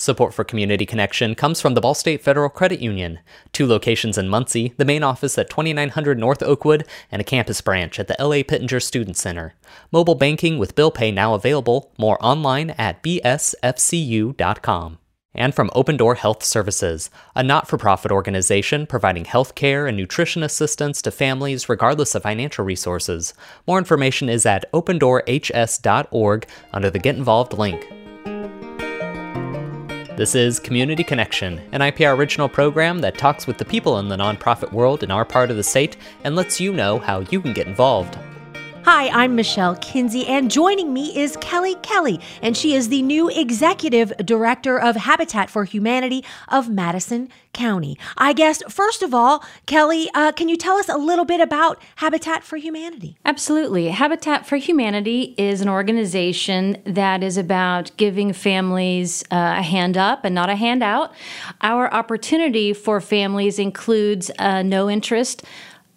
Support for Community Connection comes from the Ball State Federal Credit Union, two locations in Muncie, the main office at 2900 North Oakwood, and a campus branch at the LA Pittenger Student Center. Mobile banking with bill pay now available, more online at bsfcu.com. And from Open Door Health Services, a not for profit organization providing health care and nutrition assistance to families regardless of financial resources. More information is at opendoorhs.org under the Get Involved link. This is Community Connection, an IPR original program that talks with the people in the nonprofit world in our part of the state and lets you know how you can get involved. Hi, I'm Michelle Kinsey, and joining me is Kelly Kelly, and she is the new Executive Director of Habitat for Humanity of Madison County. I guess, first of all, Kelly, uh, can you tell us a little bit about Habitat for Humanity? Absolutely. Habitat for Humanity is an organization that is about giving families uh, a hand up and not a handout. Our opportunity for families includes uh, no interest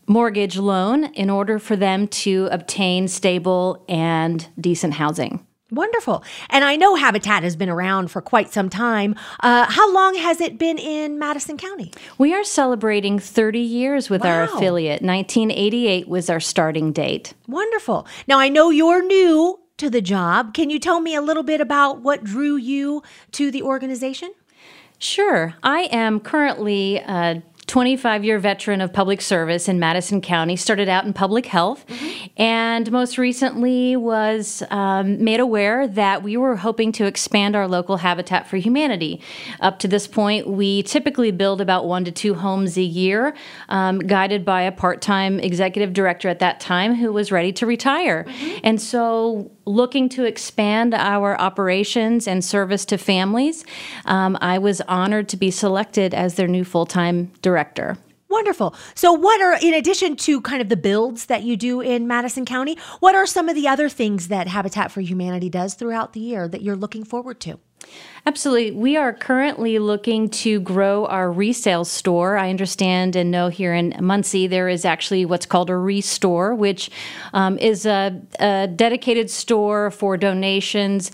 mortgage loan in order for them to obtain stable and decent housing. Wonderful. And I know Habitat has been around for quite some time. Uh, how long has it been in Madison County? We are celebrating 30 years with wow. our affiliate. 1988 was our starting date. Wonderful. Now, I know you're new to the job. Can you tell me a little bit about what drew you to the organization? Sure. I am currently uh, 25 year veteran of public service in Madison County, started out in public health, mm-hmm. and most recently was um, made aware that we were hoping to expand our local Habitat for Humanity. Up to this point, we typically build about one to two homes a year, um, guided by a part time executive director at that time who was ready to retire. Mm-hmm. And so looking to expand our operations and service to families. Um, I was honored to be selected as their new full time director. Wonderful. So, what are, in addition to kind of the builds that you do in Madison County, what are some of the other things that Habitat for Humanity does throughout the year that you're looking forward to? Absolutely. We are currently looking to grow our resale store. I understand and know here in Muncie there is actually what's called a restore, which um, is a, a dedicated store for donations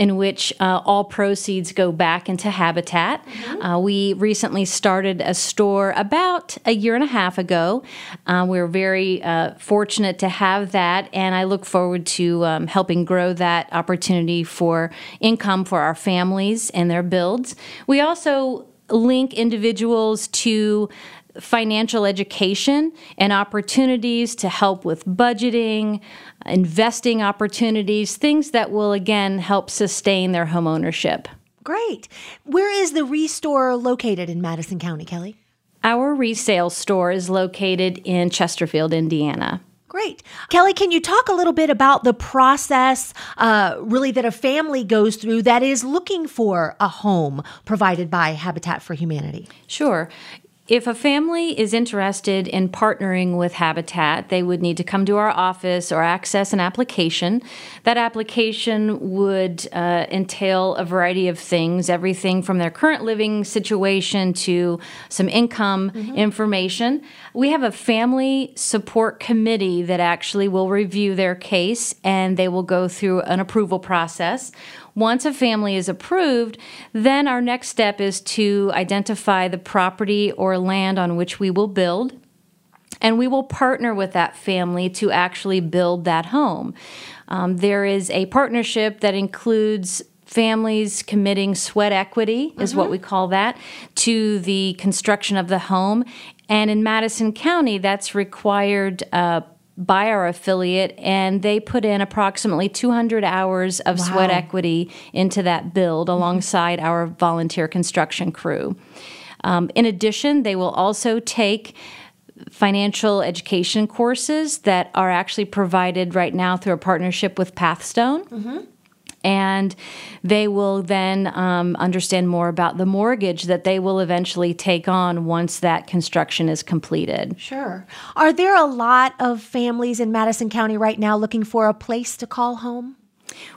in which uh, all proceeds go back into Habitat. Mm-hmm. Uh, we recently started a store about a year and a half ago. Uh, we're very uh, fortunate to have that, and I look forward to um, helping grow that opportunity for income for our families and their builds. We also link individuals to financial education and opportunities to help with budgeting, investing opportunities, things that will again help sustain their home ownership. Great. Where is the Restore located in Madison County, Kelly? Our resale store is located in Chesterfield, Indiana. Great. Kelly, can you talk a little bit about the process, uh, really, that a family goes through that is looking for a home provided by Habitat for Humanity? Sure. If a family is interested in partnering with Habitat, they would need to come to our office or access an application. That application would uh, entail a variety of things, everything from their current living situation to some income mm-hmm. information. We have a family support committee that actually will review their case and they will go through an approval process. Once a family is approved, then our next step is to identify the property or land on which we will build. And we will partner with that family to actually build that home. Um, there is a partnership that includes families committing sweat equity, is mm-hmm. what we call that, to the construction of the home. And in Madison County, that's required uh, by our affiliate, and they put in approximately 200 hours of wow. sweat equity into that build mm-hmm. alongside our volunteer construction crew. Um, in addition, they will also take financial education courses that are actually provided right now through a partnership with Pathstone. Mm-hmm and they will then um, understand more about the mortgage that they will eventually take on once that construction is completed. Sure. Are there a lot of families in Madison County right now looking for a place to call home?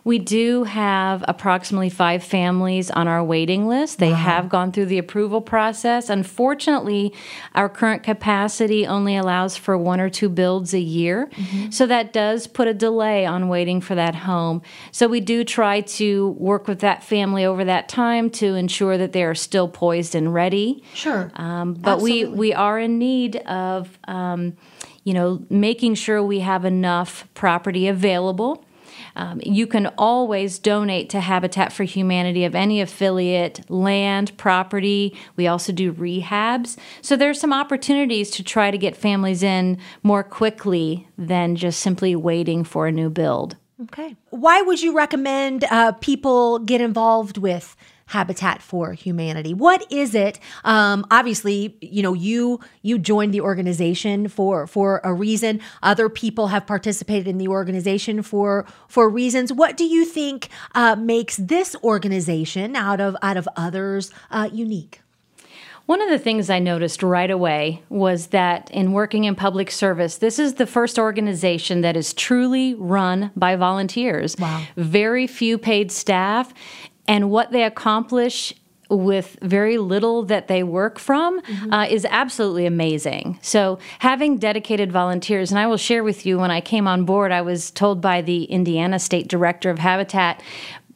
We do have approximately five families on our waiting list. They wow. have gone through the approval process. Unfortunately, our current capacity only allows for one or two builds a year. Mm-hmm. So that does put a delay on waiting for that home. So we do try to work with that family over that time to ensure that they are still poised and ready. Sure. Um, but we, we are in need of. Um, you know, making sure we have enough property available um, you can always donate to Habitat for Humanity of any affiliate, land, property. We also do rehabs. So there's some opportunities to try to get families in more quickly than just simply waiting for a new build. Okay. Why would you recommend uh, people get involved with Habitat for Humanity. What is it? Um, obviously, you know you you joined the organization for for a reason. Other people have participated in the organization for for reasons. What do you think uh, makes this organization out of out of others uh, unique? One of the things I noticed right away was that in working in public service, this is the first organization that is truly run by volunteers. Wow. Very few paid staff and what they accomplish with very little that they work from mm-hmm. uh, is absolutely amazing. So, having dedicated volunteers, and I will share with you when I came on board, I was told by the Indiana State Director of Habitat.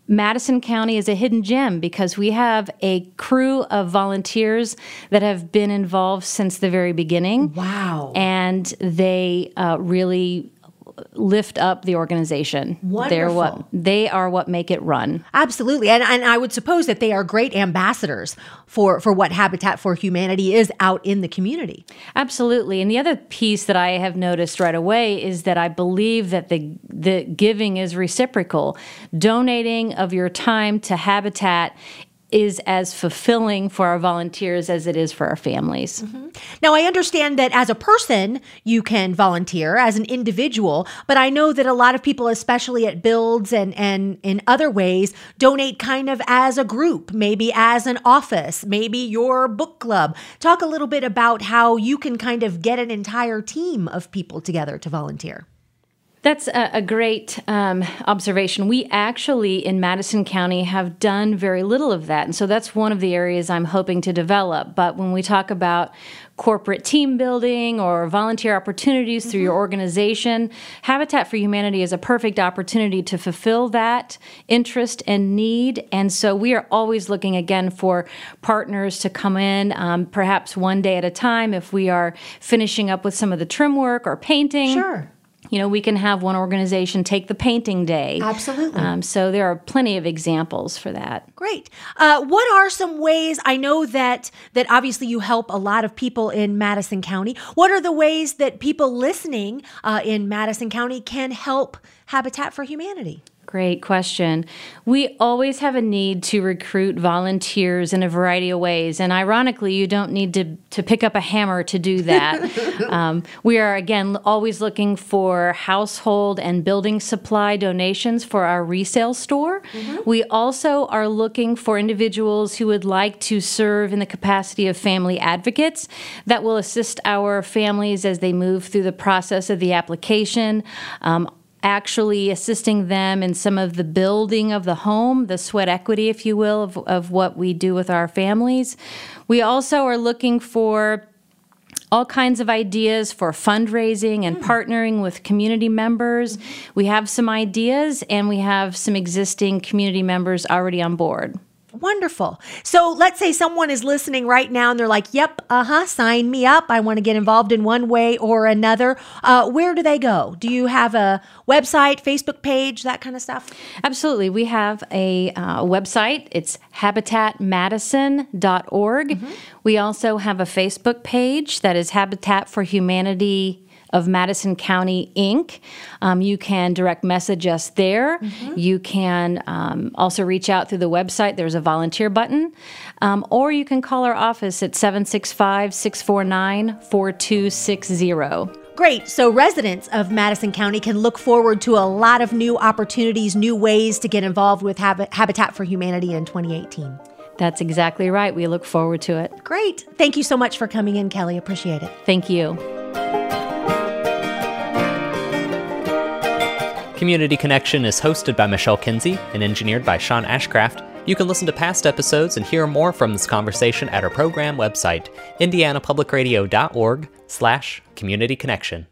Madison County is a hidden gem because we have a crew of volunteers that have been involved since the very beginning. Wow. And they uh, really lift up the organization. Wonderful. They're what they are what make it run. Absolutely. And and I would suppose that they are great ambassadors for for what Habitat for Humanity is out in the community. Absolutely. And the other piece that I have noticed right away is that I believe that the the giving is reciprocal. Donating of your time to Habitat is as fulfilling for our volunteers as it is for our families. Mm-hmm. Now, I understand that as a person, you can volunteer as an individual, but I know that a lot of people, especially at builds and, and in other ways, donate kind of as a group, maybe as an office, maybe your book club. Talk a little bit about how you can kind of get an entire team of people together to volunteer. That's a, a great um, observation. We actually, in Madison County, have done very little of that. And so that's one of the areas I'm hoping to develop. But when we talk about corporate team building or volunteer opportunities mm-hmm. through your mm-hmm. organization, Habitat for Humanity is a perfect opportunity to fulfill that interest and need. And so we are always looking again for partners to come in, um, perhaps one day at a time if we are finishing up with some of the trim work or painting. Sure you know, we can have one organization take the painting day. Absolutely. Um, so there are plenty of examples for that. Great. Uh, what are some ways? I know that that obviously you help a lot of people in Madison County. What are the ways that people listening uh, in Madison County can help Habitat for Humanity? Great question. We always have a need to recruit volunteers in a variety of ways. And ironically, you don't need to, to pick up a hammer to do that. um, we are, again, always looking for household and building supply donations for our resale store. Mm-hmm. We also are looking for individuals who would like to serve in the capacity of family advocates that will assist our families as they move through the process of the application. Um, actually assisting them in some of the building of the home, the sweat equity, if you will, of, of what we do with our families. We also are looking for all kinds of ideas for fundraising and mm. partnering with community members. We have some ideas and we have some existing community members already on board. Wonderful. So let's say someone is listening right now and they're like, yep, uh huh, sign me up. I want to get involved in one way or another. Uh, where do they go? Do you have a website, Facebook page, that kind of stuff? Absolutely. We have a uh, website. It's habitatmadison.org. Mm-hmm. We also have a Facebook page that is Habitat for Humanity of Madison County Inc. Um, you can direct message us there. Mm-hmm. You can um, also reach out through the website. There's a volunteer button. Um, or you can call our office at 765 649 4260. Great. So, residents of Madison County can look forward to a lot of new opportunities, new ways to get involved with Habitat for Humanity in 2018. That's exactly right. We look forward to it. Great. Thank you so much for coming in, Kelly. Appreciate it. Thank you. Community Connection is hosted by Michelle Kinsey and engineered by Sean Ashcraft. You can listen to past episodes and hear more from this conversation at our program website, indianapublicradio.org slash community connection.